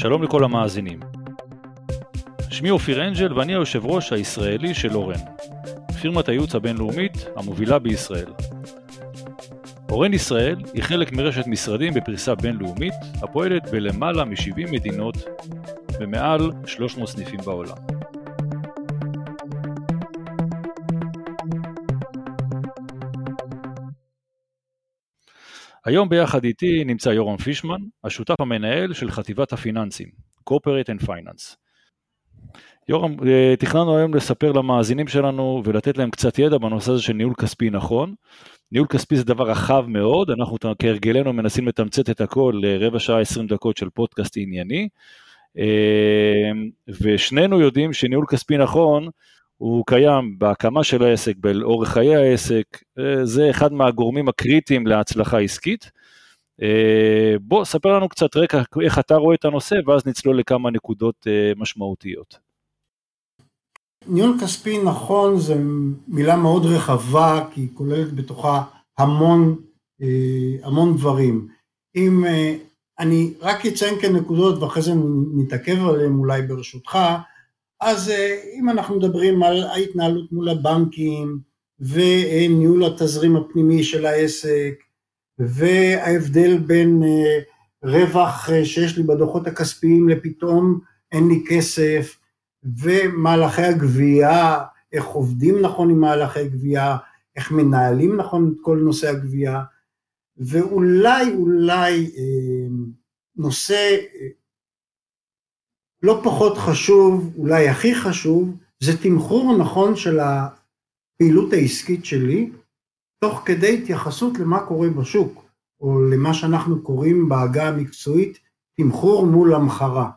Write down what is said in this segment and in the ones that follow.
שלום לכל המאזינים. שמי אופיר אנג'ל ואני היושב ראש הישראלי של אורן, פירמת הייעוץ הבינלאומית המובילה בישראל. אורן ישראל היא חלק מרשת משרדים בפריסה בינלאומית הפועלת בלמעלה מ-70 מדינות ומעל 300 סניפים בעולם. היום ביחד איתי נמצא יורם פישמן, השותף המנהל של חטיבת הפיננסים, Corporate and Finance. יורם, אה, תכננו היום לספר למאזינים שלנו ולתת להם קצת ידע בנושא הזה של ניהול כספי נכון. ניהול כספי זה דבר רחב מאוד, אנחנו כהרגלנו מנסים לתמצת את הכל לרבע שעה עשרים דקות של פודקאסט ענייני, אה, ושנינו יודעים שניהול כספי נכון הוא קיים בהקמה של העסק, באורך חיי העסק, אה, זה אחד מהגורמים הקריטיים להצלחה עסקית. אה, בוא, ספר לנו קצת רקע, איך אתה רואה את הנושא, ואז נצלול לכמה נקודות אה, משמעותיות. ניהול כספי נכון זה מילה מאוד רחבה, כי היא כוללת בתוכה המון, המון דברים. אם אני רק אציין כאן נקודות ואחרי זה נתעכב עליהן אולי ברשותך, אז אה, אם אנחנו מדברים על ההתנהלות מול הבנקים וניהול התזרים הפנימי של העסק וההבדל בין אה, רווח אה, שיש לי בדוחות הכספיים לפתאום אין לי כסף ומהלכי הגבייה, איך עובדים נכון עם מהלכי גבייה, איך מנהלים נכון את כל נושא הגבייה ואולי אולי נושא לא פחות חשוב, אולי הכי חשוב, זה תמחור נכון של הפעילות העסקית שלי, תוך כדי התייחסות למה קורה בשוק, או למה שאנחנו קוראים בעגה המקצועית תמחור מול המחרה.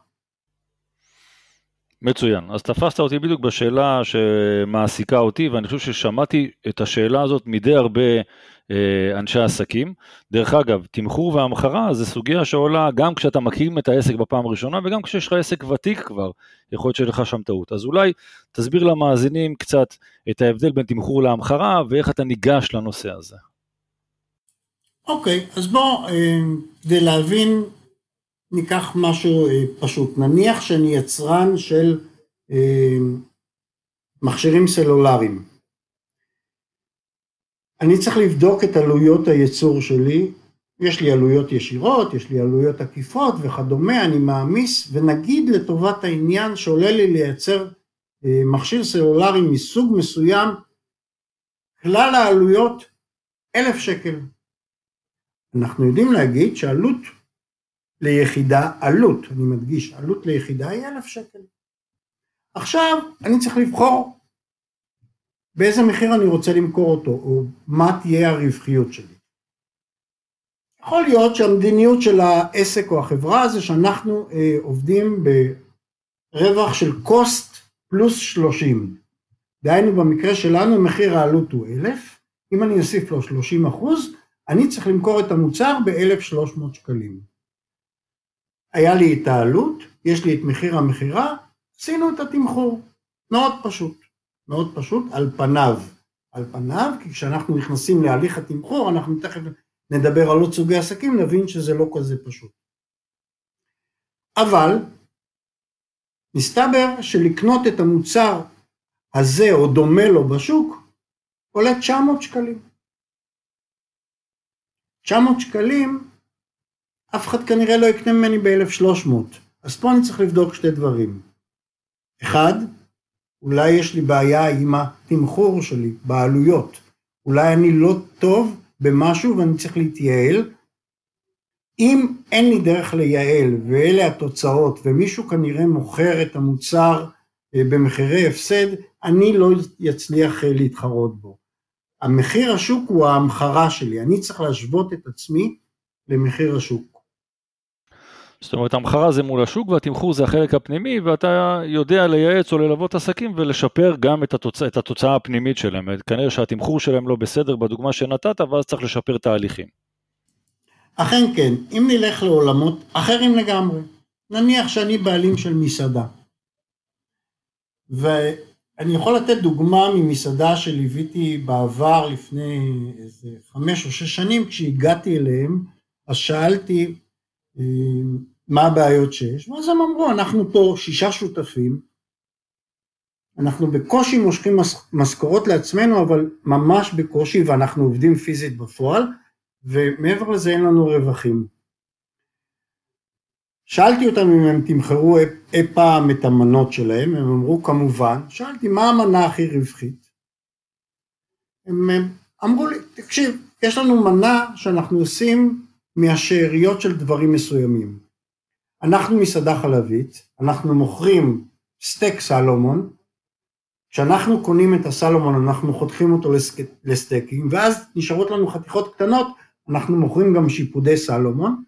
מצוין, אז תפסת אותי בדיוק בשאלה שמעסיקה אותי, ואני חושב ששמעתי את השאלה הזאת מדי הרבה אנשי עסקים. דרך אגב, תמחור והמחרה זה סוגיה שעולה גם כשאתה מקים את העסק בפעם הראשונה וגם כשיש לך עסק ותיק כבר, יכול להיות שיש לך שם טעות. אז אולי תסביר למאזינים קצת את ההבדל בין תמחור להמחרה ואיך אתה ניגש לנושא הזה. אוקיי, okay, אז בוא, אה, כדי להבין, ניקח משהו אה, פשוט. נניח שאני יצרן של מכשירים סלולריים. אני צריך לבדוק את עלויות הייצור שלי, יש לי עלויות ישירות, יש לי עלויות עקיפות וכדומה, אני מעמיס, ונגיד לטובת העניין שעולה לי לייצר אה, מכשיר סלולרי מסוג מסוים, כלל העלויות אלף שקל. אנחנו יודעים להגיד שעלות ליחידה, עלות, אני מדגיש, עלות ליחידה היא אלף שקל. עכשיו אני צריך לבחור באיזה מחיר אני רוצה למכור אותו, או מה תהיה הרווחיות שלי. יכול להיות שהמדיניות של העסק או החברה זה שאנחנו אה, עובדים ברווח של cost פלוס 30. דהיינו במקרה שלנו מחיר העלות הוא 1,000, אם אני אוסיף לו 30 אחוז, אני צריך למכור את המוצר ב-1,300 שקלים. היה לי את העלות, יש לי את מחיר המכירה, עשינו את התמחור, מאוד פשוט. מאוד פשוט, על פניו. על פניו, כי כשאנחנו נכנסים להליך התמחור, אנחנו תכף נדבר על עוד סוגי עסקים, נבין שזה לא כזה פשוט. אבל, מסתבר שלקנות את המוצר הזה או דומה לו בשוק, עולה 900 שקלים. 900 שקלים, אף אחד כנראה לא יקנה ממני ב-1300. אז פה אני צריך לבדוק שתי דברים. אחד, אולי יש לי בעיה עם התמחור שלי, בעלויות. אולי אני לא טוב במשהו ואני צריך להתייעל. אם אין לי דרך לייעל ואלה התוצאות ומישהו כנראה מוכר את המוצר אה, במחירי הפסד, אני לא אצליח אה, להתחרות בו. המחיר השוק הוא ההמחרה שלי, אני צריך להשוות את עצמי למחיר השוק. זאת אומרת, המחרה זה מול השוק והתמחור זה החלק הפנימי, ואתה יודע לייעץ או ללוות עסקים ולשפר גם את התוצאה, את התוצאה הפנימית שלהם. כנראה שהתמחור שלהם לא בסדר בדוגמה שנתת, ואז צריך לשפר תהליכים. אכן כן, אם נלך לעולמות אחרים לגמרי, נניח שאני בעלים של מסעדה, ואני יכול לתת דוגמה ממסעדה שליוויתי בעבר לפני איזה חמש או שש שנים, כשהגעתי אליהם, אז שאלתי, מה הבעיות שיש, ואז הם אמרו, אנחנו פה שישה שותפים, אנחנו בקושי מושכים משכורות לעצמנו, אבל ממש בקושי, ואנחנו עובדים פיזית בפועל, ומעבר לזה אין לנו רווחים. שאלתי אותם אם הם תמחרו אי פעם את המנות שלהם, הם אמרו כמובן, שאלתי מה המנה הכי רווחית? הם אמרו לי, תקשיב, יש לנו מנה שאנחנו עושים מהשאריות של דברים מסוימים. אנחנו מסעדה חלבית, אנחנו מוכרים סטייק סלומון, כשאנחנו קונים את הסלומון אנחנו חותכים אותו לסטייקים, ואז נשארות לנו חתיכות קטנות, אנחנו מוכרים גם שיפודי סלמון,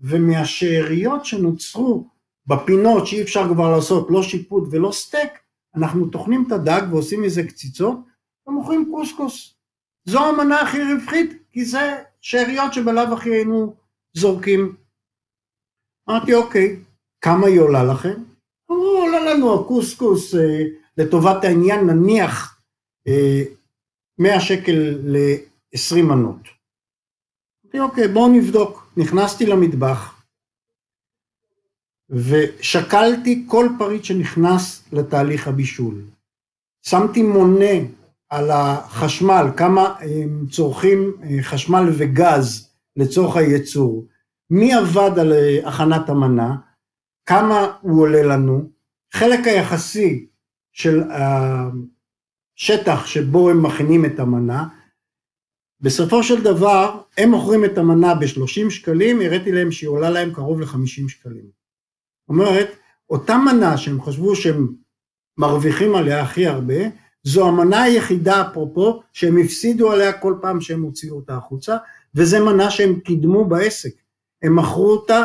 ומהשאריות שנוצרו בפינות שאי אפשר כבר לעשות לא שיפוד ולא סטייק, אנחנו טוחנים את הדג ועושים מזה קציצות ומוכרים קוסקוס. זו המנה הכי רווחית, כי זה שאריות שבלאו הכי היינו זורקים. אמרתי, אוקיי, כמה היא עולה לכם? אמרו, עולה לנו הקוסקוס אה, לטובת העניין, נניח אה, 100 שקל ל-20 מנות. אמרתי, אוקיי, בואו נבדוק. נכנסתי למטבח ושקלתי כל פריט שנכנס לתהליך הבישול. שמתי מונה על החשמל, כמה הם צורכים אה, חשמל וגז לצורך הייצור, מי עבד על אה, הכנת המנה, כמה הוא עולה לנו, חלק היחסי של השטח שבו הם מכינים את המנה, בסופו של דבר הם מוכרים את המנה ב-30 שקלים, הראיתי להם שהיא עולה להם קרוב ל-50 שקלים. זאת אומרת, אותה מנה שהם חשבו שהם מרוויחים עליה הכי הרבה, זו המנה היחידה אפרופו שהם הפסידו עליה כל פעם שהם הוציאו אותה החוצה, וזו מנה שהם קידמו בעסק. הם מכרו אותה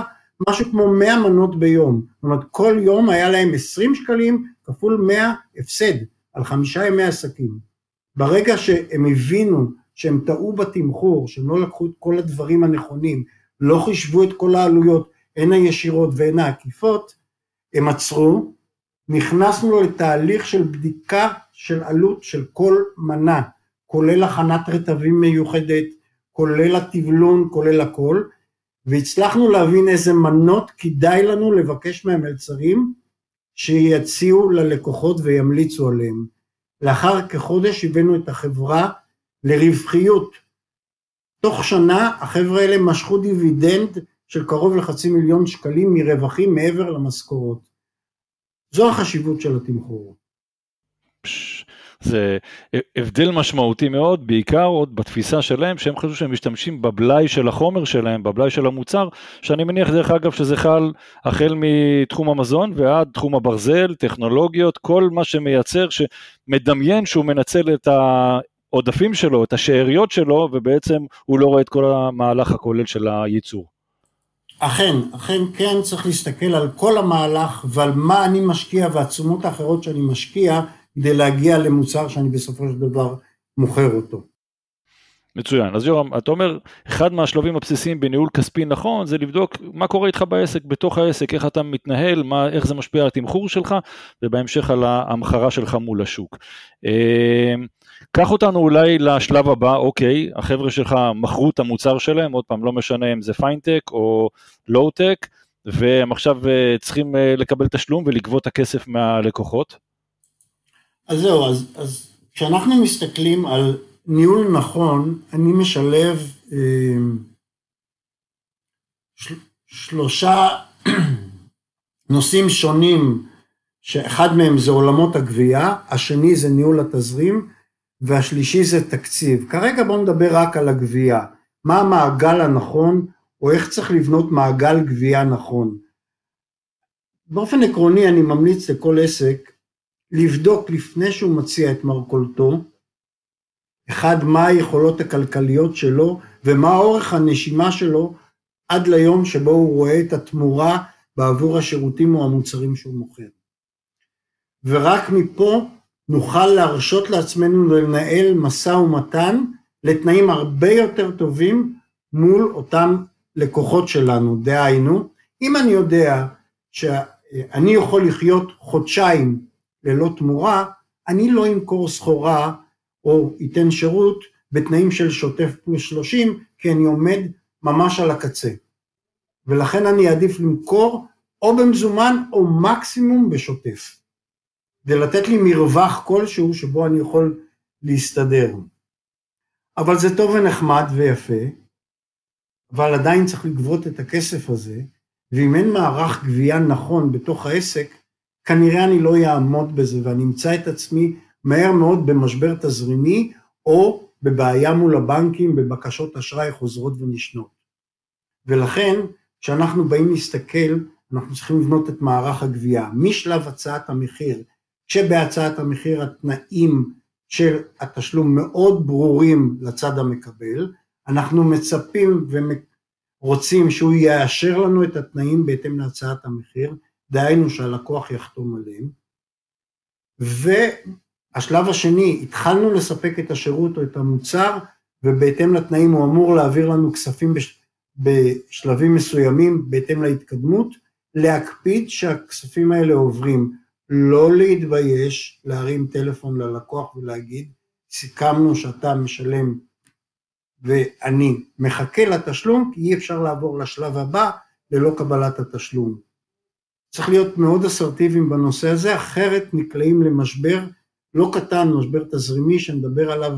משהו כמו 100 מנות ביום. זאת אומרת, כל יום היה להם 20 שקלים כפול 100 הפסד על חמישה ימי עסקים. ברגע שהם הבינו שהם טעו בתמחור, שהם לא לקחו את כל הדברים הנכונים, לא חישבו את כל העלויות, הן הישירות והן העקיפות, הם עצרו, נכנסנו לתהליך של בדיקה של עלות של כל מנה, כולל הכנת רטבים מיוחדת, כולל הטבלון, כולל הכל, והצלחנו להבין איזה מנות כדאי לנו לבקש מהמלצרים שיציעו ללקוחות וימליצו עליהם. לאחר כחודש הבאנו את החברה לרווחיות. תוך שנה החבר'ה האלה משכו דיבידנד של קרוב לחצי מיליון שקלים מרווחים מעבר למשכורות. זו החשיבות של התמחור. זה הבדל משמעותי מאוד, בעיקר עוד בתפיסה שלהם, שהם חשבו שהם משתמשים בבלאי של החומר שלהם, בבלאי של המוצר, שאני מניח דרך אגב שזה חל החל מתחום המזון ועד תחום הברזל, טכנולוגיות, כל מה שמייצר, שמדמיין שהוא מנצל את העודפים שלו, את השאריות שלו, ובעצם הוא לא רואה את כל המהלך הכולל של הייצור. אכן, אכן כן צריך להסתכל על כל המהלך ועל מה אני משקיע והתשומות האחרות שאני משקיע כדי להגיע למוצר שאני בסופו של דבר מוכר אותו. מצוין, אז יורם, אתה אומר, אחד מהשלבים הבסיסיים בניהול כספי נכון זה לבדוק מה קורה איתך בעסק, בתוך העסק, איך אתה מתנהל, מה, איך זה משפיע על התמחור שלך, ובהמשך על ההמחרה שלך מול השוק. אמ, קח אותנו אולי לשלב הבא, אוקיי, החבר'ה שלך מכרו את המוצר שלהם, עוד פעם, לא משנה אם זה פינטק או לואו-טק, והם עכשיו אה, צריכים אה, לקבל תשלום ולגבות את הכסף מהלקוחות. אז זהו, אז, אז כשאנחנו מסתכלים על ניהול נכון, אני משלב אה, של, שלושה נושאים שונים, שאחד מהם זה עולמות הגבייה, השני זה ניהול התזרים, והשלישי זה תקציב. כרגע בואו נדבר רק על הגבייה. מה המעגל הנכון, או איך צריך לבנות מעגל גבייה נכון. באופן עקרוני אני ממליץ לכל עסק לבדוק לפני שהוא מציע את מרכולתו, אחד, מה היכולות הכלכליות שלו ומה אורך הנשימה שלו עד ליום שבו הוא רואה את התמורה בעבור השירותים או המוצרים שהוא מוכר. ורק מפה נוכל להרשות לעצמנו לנהל משא ומתן לתנאים הרבה יותר טובים מול אותם לקוחות שלנו, דהיינו, אם אני יודע שאני יכול לחיות חודשיים ללא תמורה, אני לא אמכור סחורה או ייתן שירות בתנאים של שוטף פלוס 30, כי אני עומד ממש על הקצה. ולכן אני אעדיף למכור או במזומן או מקסימום בשוטף, כדי לתת לי מרווח כלשהו שבו אני יכול להסתדר. אבל זה טוב ונחמד ויפה, אבל עדיין צריך לגבות את הכסף הזה, ואם אין מערך גבייה נכון בתוך העסק, כנראה אני לא אעמוד בזה ואני אמצא את עצמי מהר מאוד במשבר תזרימי או בבעיה מול הבנקים בבקשות אשראי חוזרות ונשנות. ולכן כשאנחנו באים להסתכל אנחנו צריכים לבנות את מערך הגבייה משלב הצעת המחיר, כשבהצעת המחיר התנאים של התשלום מאוד ברורים לצד המקבל, אנחנו מצפים ורוצים שהוא יאשר לנו את התנאים בהתאם להצעת המחיר, דהיינו שהלקוח יחתום עליהם. והשלב השני, התחלנו לספק את השירות או את המוצר, ובהתאם לתנאים הוא אמור להעביר לנו כספים בש... בשלבים מסוימים בהתאם להתקדמות, להקפיד שהכספים האלה עוברים, לא להתבייש להרים טלפון ללקוח ולהגיד סיכמנו שאתה משלם ואני מחכה לתשלום כי אי אפשר לעבור לשלב הבא ללא קבלת התשלום. צריך להיות מאוד אסרטיביים בנושא הזה, אחרת נקלעים למשבר לא קטן, משבר תזרימי שנדבר עליו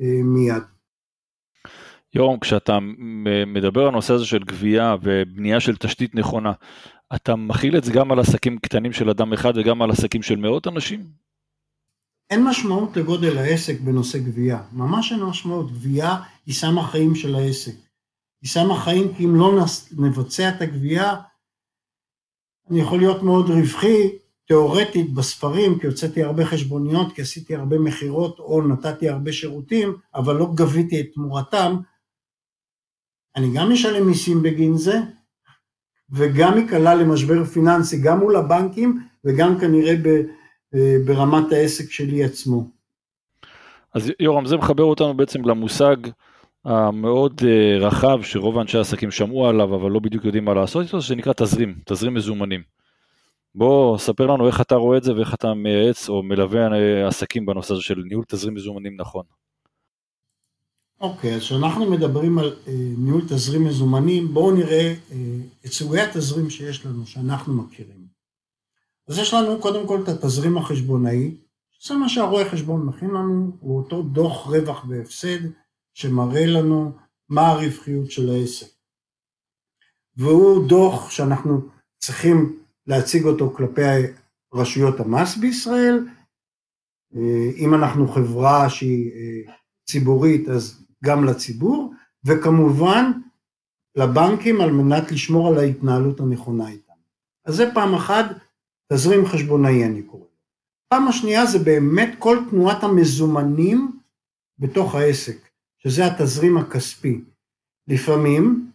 אה, מיד. יורם, כשאתה מדבר על הנושא הזה של גבייה ובנייה של תשתית נכונה, אתה מכיל את זה גם על עסקים קטנים של אדם אחד וגם על עסקים של מאות אנשים? אין משמעות לגודל העסק בנושא גבייה, ממש אין משמעות, גבייה היא סם החיים של העסק. היא סם החיים כי אם לא נבצע את הגבייה, אני יכול להיות מאוד רווחי, תיאורטית בספרים, כי הוצאתי הרבה חשבוניות, כי עשיתי הרבה מכירות או נתתי הרבה שירותים, אבל לא גביתי את תמורתם, אני גם משלם מיסים בגין זה, וגם ייקלע למשבר פיננסי, גם מול הבנקים וגם כנראה ב, אה, ברמת העסק שלי עצמו. אז יורם, זה מחבר אותנו בעצם למושג המאוד אה, רחב שרוב אנשי העסקים שמעו עליו אבל לא בדיוק יודעים מה לעשות איתו, שנקרא תזרים, תזרים מזומנים. בוא ספר לנו איך אתה רואה את זה ואיך אתה מייעץ או מלווה אה, עסקים בנושא הזה של ניהול תזרים מזומנים נכון. אוקיי, אז כשאנחנו מדברים על אה, ניהול תזרים מזומנים, בואו נראה אה, את סוגי התזרים שיש לנו, שאנחנו מכירים. אז יש לנו קודם כל את התזרים החשבונאי, זה מה שהרואה חשבון מכין לנו, הוא אותו דוח רווח והפסד, שמראה לנו מה הרווחיות של העסק. והוא דוח שאנחנו צריכים להציג אותו כלפי רשויות המס בישראל. אם אנחנו חברה שהיא אה, ציבורית, אז גם לציבור, וכמובן לבנקים על מנת לשמור על ההתנהלות הנכונה איתם. אז זה פעם אחת, תזרים חשבונאי אני קורא. פעם השנייה זה באמת כל תנועת המזומנים בתוך העסק, שזה התזרים הכספי. לפעמים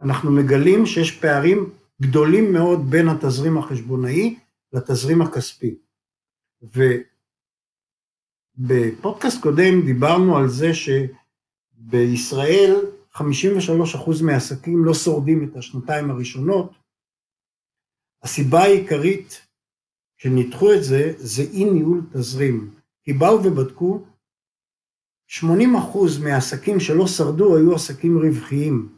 אנחנו מגלים שיש פערים גדולים מאוד בין התזרים החשבונאי לתזרים הכספי. ובפודקאסט קודם דיברנו על זה ש... בישראל 53% מהעסקים לא שורדים את השנתיים הראשונות. הסיבה העיקרית שניתחו את זה, זה אי ניהול תזרים. כי באו ובדקו, 80% מהעסקים שלא שרדו היו עסקים רווחיים.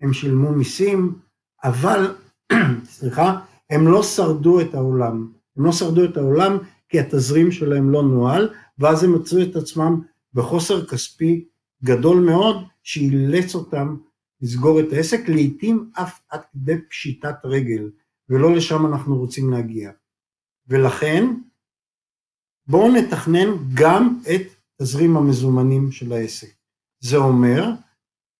הם שילמו מיסים, אבל, סליחה, הם לא שרדו את העולם. הם לא שרדו את העולם כי התזרים שלהם לא נוהל, ואז הם מצאו את עצמם בחוסר כספי גדול מאוד שאילץ אותם לסגור את העסק, לעתים אף עד כדי פשיטת רגל, ולא לשם אנחנו רוצים להגיע. ולכן בואו נתכנן גם את תזרים המזומנים של העסק. זה אומר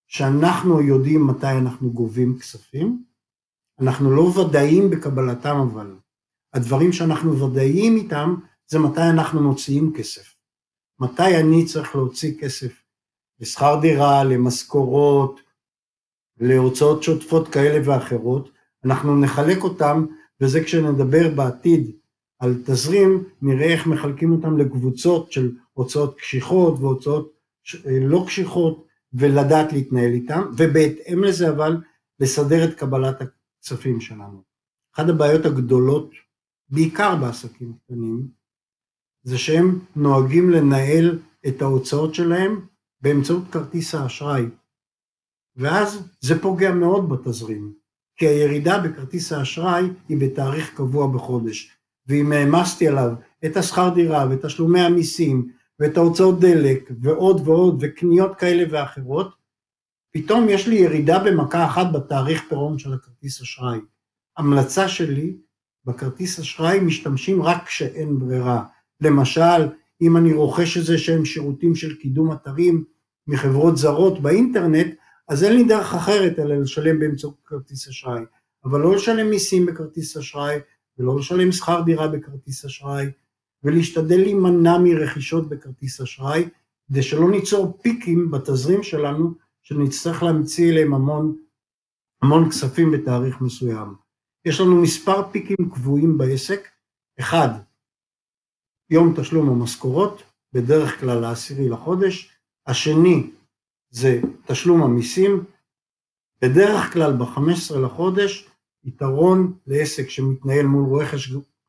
שאנחנו יודעים מתי אנחנו גובים כספים, אנחנו לא ודאים בקבלתם אבל, הדברים שאנחנו ודאיים איתם זה מתי אנחנו מוציאים כסף. מתי אני צריך להוציא כסף לשכר דירה, למשכורות, להוצאות שוטפות כאלה ואחרות, אנחנו נחלק אותם, וזה כשנדבר בעתיד על תזרים, נראה איך מחלקים אותם לקבוצות של הוצאות קשיחות והוצאות אה, לא קשיחות, ולדעת להתנהל איתם, ובהתאם לזה אבל לסדר את קבלת הכספים שלנו. אחת הבעיות הגדולות, בעיקר בעסקים קטנים, זה שהם נוהגים לנהל את ההוצאות שלהם באמצעות כרטיס האשראי. ואז זה פוגע מאוד בתזרים, כי הירידה בכרטיס האשראי היא בתאריך קבוע בחודש, ואם העמסתי עליו את השכר דירה ואת תשלומי המיסים ואת ההוצאות דלק ועוד ועוד וקניות כאלה ואחרות, פתאום יש לי ירידה במכה אחת בתאריך פירעון של הכרטיס אשראי. המלצה שלי, בכרטיס אשראי משתמשים רק כשאין ברירה. למשל, אם אני רוכש איזה שהם שירותים של קידום אתרים מחברות זרות באינטרנט, אז אין לי דרך אחרת אלא לשלם באמצעות כרטיס אשראי. אבל לא לשלם מיסים בכרטיס אשראי, ולא לשלם שכר דירה בכרטיס אשראי, ולהשתדל להימנע מרכישות בכרטיס אשראי, כדי שלא ניצור פיקים בתזרים שלנו, שנצטרך להמציא אליהם המון, המון כספים בתאריך מסוים. יש לנו מספר פיקים קבועים בעסק, אחד, יום תשלום המשכורות, בדרך כלל לעשירי לחודש, השני זה תשלום המיסים, בדרך כלל ב-15 לחודש, יתרון לעסק שמתנהל מול רואה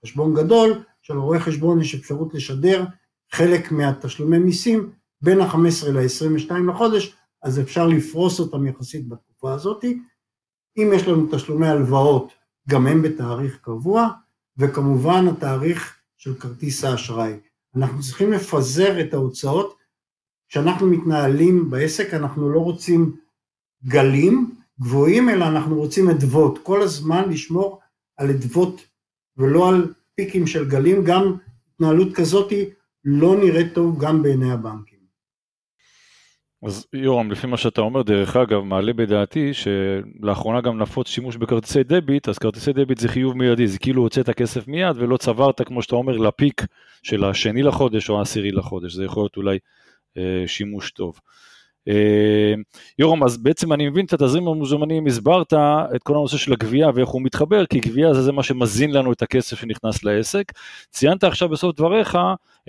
חשבון גדול, שלרואה חשבון יש אפשרות לשדר חלק מהתשלומי מיסים בין ה-15 ל-22 לחודש, אז אפשר לפרוס אותם יחסית בתקופה הזאת. אם יש לנו תשלומי הלוואות, גם הם בתאריך קבוע, וכמובן התאריך של כרטיס האשראי. אנחנו צריכים לפזר את ההוצאות. כשאנחנו מתנהלים בעסק אנחנו לא רוצים גלים גבוהים, אלא אנחנו רוצים אדוות, כל הזמן לשמור על אדוות ולא על פיקים של גלים, גם התנהלות כזאת לא נראית טוב גם בעיני הבנקים. אז יורם, לפי מה שאתה אומר, דרך אגב, מעלה בדעתי שלאחרונה גם נפוץ שימוש בכרטיסי דביט, אז כרטיסי דביט זה חיוב מיידי, זה כאילו הוצאת כסף מיד ולא צברת, כמו שאתה אומר, לפיק של השני לחודש או העשירי לחודש, זה יכול להיות אולי אה, שימוש טוב. אה, יורם, אז בעצם אני מבין את התזרים המוזמנים, הסברת את כל הנושא של הגבייה ואיך הוא מתחבר, כי גבייה זה, זה מה שמזין לנו את הכסף שנכנס לעסק. ציינת עכשיו בסוף דבריך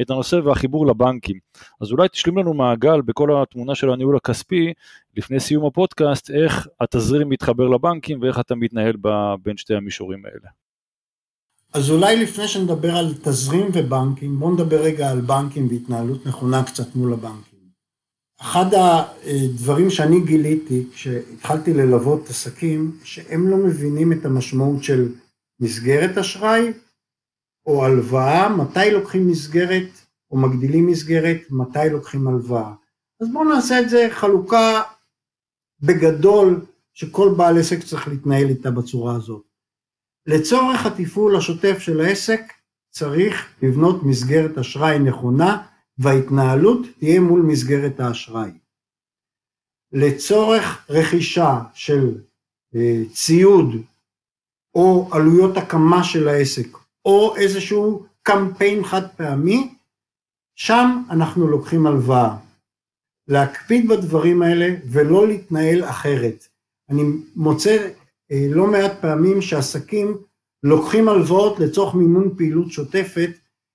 את הנושא והחיבור לבנקים. אז אולי תשלים לנו מעגל בכל התמונה של הניהול הכספי, לפני סיום הפודקאסט, איך התזרים מתחבר לבנקים ואיך אתה מתנהל בין שתי המישורים האלה. אז אולי לפני שנדבר על תזרים ובנקים, בואו נדבר רגע על בנקים והתנהלות נכונה קצת מול הבנקים. אחד הדברים שאני גיליתי כשהתחלתי ללוות עסקים, שהם לא מבינים את המשמעות של מסגרת אשראי או הלוואה, מתי לוקחים מסגרת או מגדילים מסגרת, מתי לוקחים הלוואה. אז בואו נעשה את זה חלוקה בגדול שכל בעל עסק צריך להתנהל איתה בצורה הזאת. לצורך התפעול השוטף של העסק צריך לבנות מסגרת אשראי נכונה וההתנהלות תהיה מול מסגרת האשראי. לצורך רכישה של אה, ציוד או עלויות הקמה של העסק או איזשהו קמפיין חד פעמי, שם אנחנו לוקחים הלוואה. להקפיד בדברים האלה ולא להתנהל אחרת. אני מוצא אה, לא מעט פעמים שעסקים לוקחים הלוואות לצורך מימון פעילות שוטפת,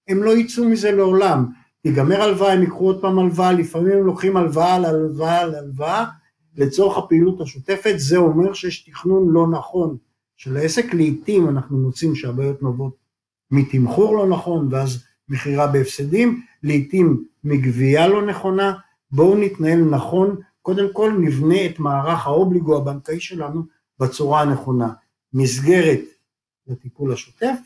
הם לא יצאו מזה לעולם. תיגמר הלוואה, הם ייקחו עוד פעם הלוואה, לפעמים הם לוקחים הלוואה על הלוואה על הלוואה לצורך הפעילות השוטפת, זה אומר שיש תכנון לא נכון של העסק, לעיתים אנחנו מוצאים שהבעיות נובעות מתמחור לא נכון ואז מכירה בהפסדים, לעיתים מגבייה לא נכונה, בואו נתנהל נכון, קודם כל נבנה את מערך האובליגו הבנקאי שלנו בצורה הנכונה, מסגרת לטיפול השוטף,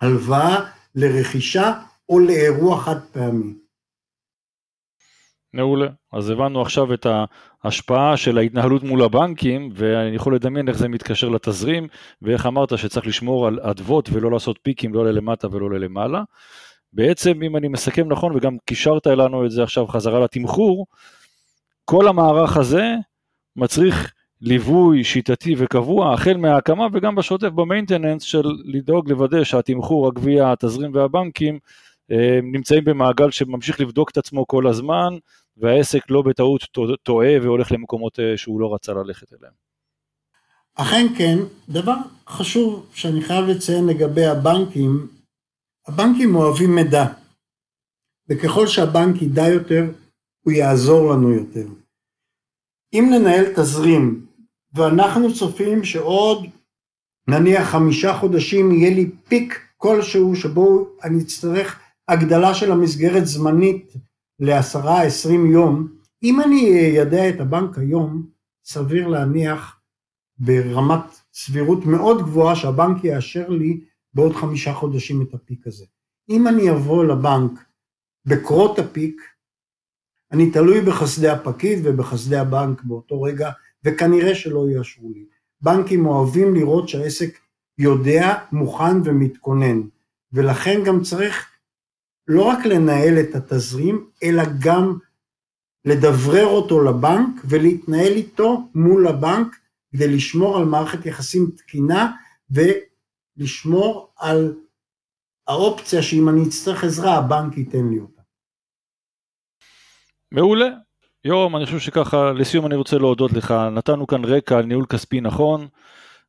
הלוואה לרכישה או לאירוע חד פעמי. מעולה. אז הבנו עכשיו את ההשפעה של ההתנהלות מול הבנקים, ואני יכול לדמיין איך זה מתקשר לתזרים, ואיך אמרת שצריך לשמור על אדוות ולא לעשות פיקים לא ללמטה ולא ללמעלה. בעצם, אם אני מסכם נכון, וגם קישרת לנו את זה עכשיו חזרה לתמחור, כל המערך הזה מצריך ליווי שיטתי וקבוע, החל מההקמה וגם בשוטף במיינטננס של לדאוג לוודא שהתמחור, הגבייה, התזרים והבנקים נמצאים במעגל שממשיך לבדוק את עצמו כל הזמן, והעסק לא בטעות טועה והולך למקומות אה, שהוא לא רצה ללכת אליהם. אכן כן, דבר חשוב שאני חייב לציין לגבי הבנקים, הבנקים אוהבים מידע, וככל שהבנק ידע יותר, הוא יעזור לנו יותר. אם ננהל תזרים, ואנחנו צופים שעוד נניח חמישה חודשים יהיה לי פיק כלשהו שבו אני אצטרך הגדלה של המסגרת זמנית לעשרה עשרים יום, אם אני איידע את הבנק היום, סביר להניח ברמת סבירות מאוד גבוהה שהבנק יאשר לי בעוד חמישה חודשים את הפיק הזה. אם אני אבוא לבנק בקרות הפיק, אני תלוי בחסדי הפקיד ובחסדי הבנק באותו רגע, וכנראה שלא יאשרו לי. בנקים אוהבים לראות שהעסק יודע, מוכן ומתכונן, ולכן גם צריך לא רק לנהל את התזרים, אלא גם לדברר אותו לבנק ולהתנהל איתו מול הבנק כדי לשמור על מערכת יחסים תקינה ולשמור על האופציה שאם אני אצטרך עזרה הבנק ייתן לי אותה. מעולה. יורם, אני חושב שככה, לסיום אני רוצה להודות לך, נתנו כאן רקע על ניהול כספי נכון,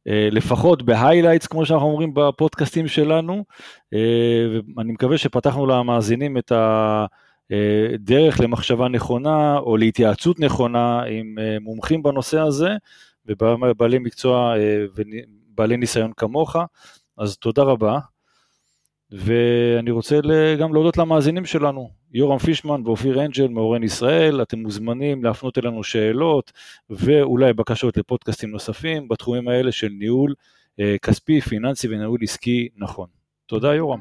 לפחות ב highlights, כמו שאנחנו אומרים בפודקאסטים שלנו, אה, ואני מקווה שפתחנו למאזינים את הדרך למחשבה נכונה, או להתייעצות נכונה עם אה, מומחים בנושא הזה, ובעלי מקצוע ובעלי ניסיון כמוך, אז תודה רבה. ואני רוצה גם להודות למאזינים שלנו, יורם פישמן ואופיר אנג'ל מאורן ישראל, אתם מוזמנים להפנות אלינו שאלות ואולי בקשות לפודקאסטים נוספים בתחומים האלה של ניהול אה, כספי, פיננסי וניהול עסקי נכון. תודה יורם.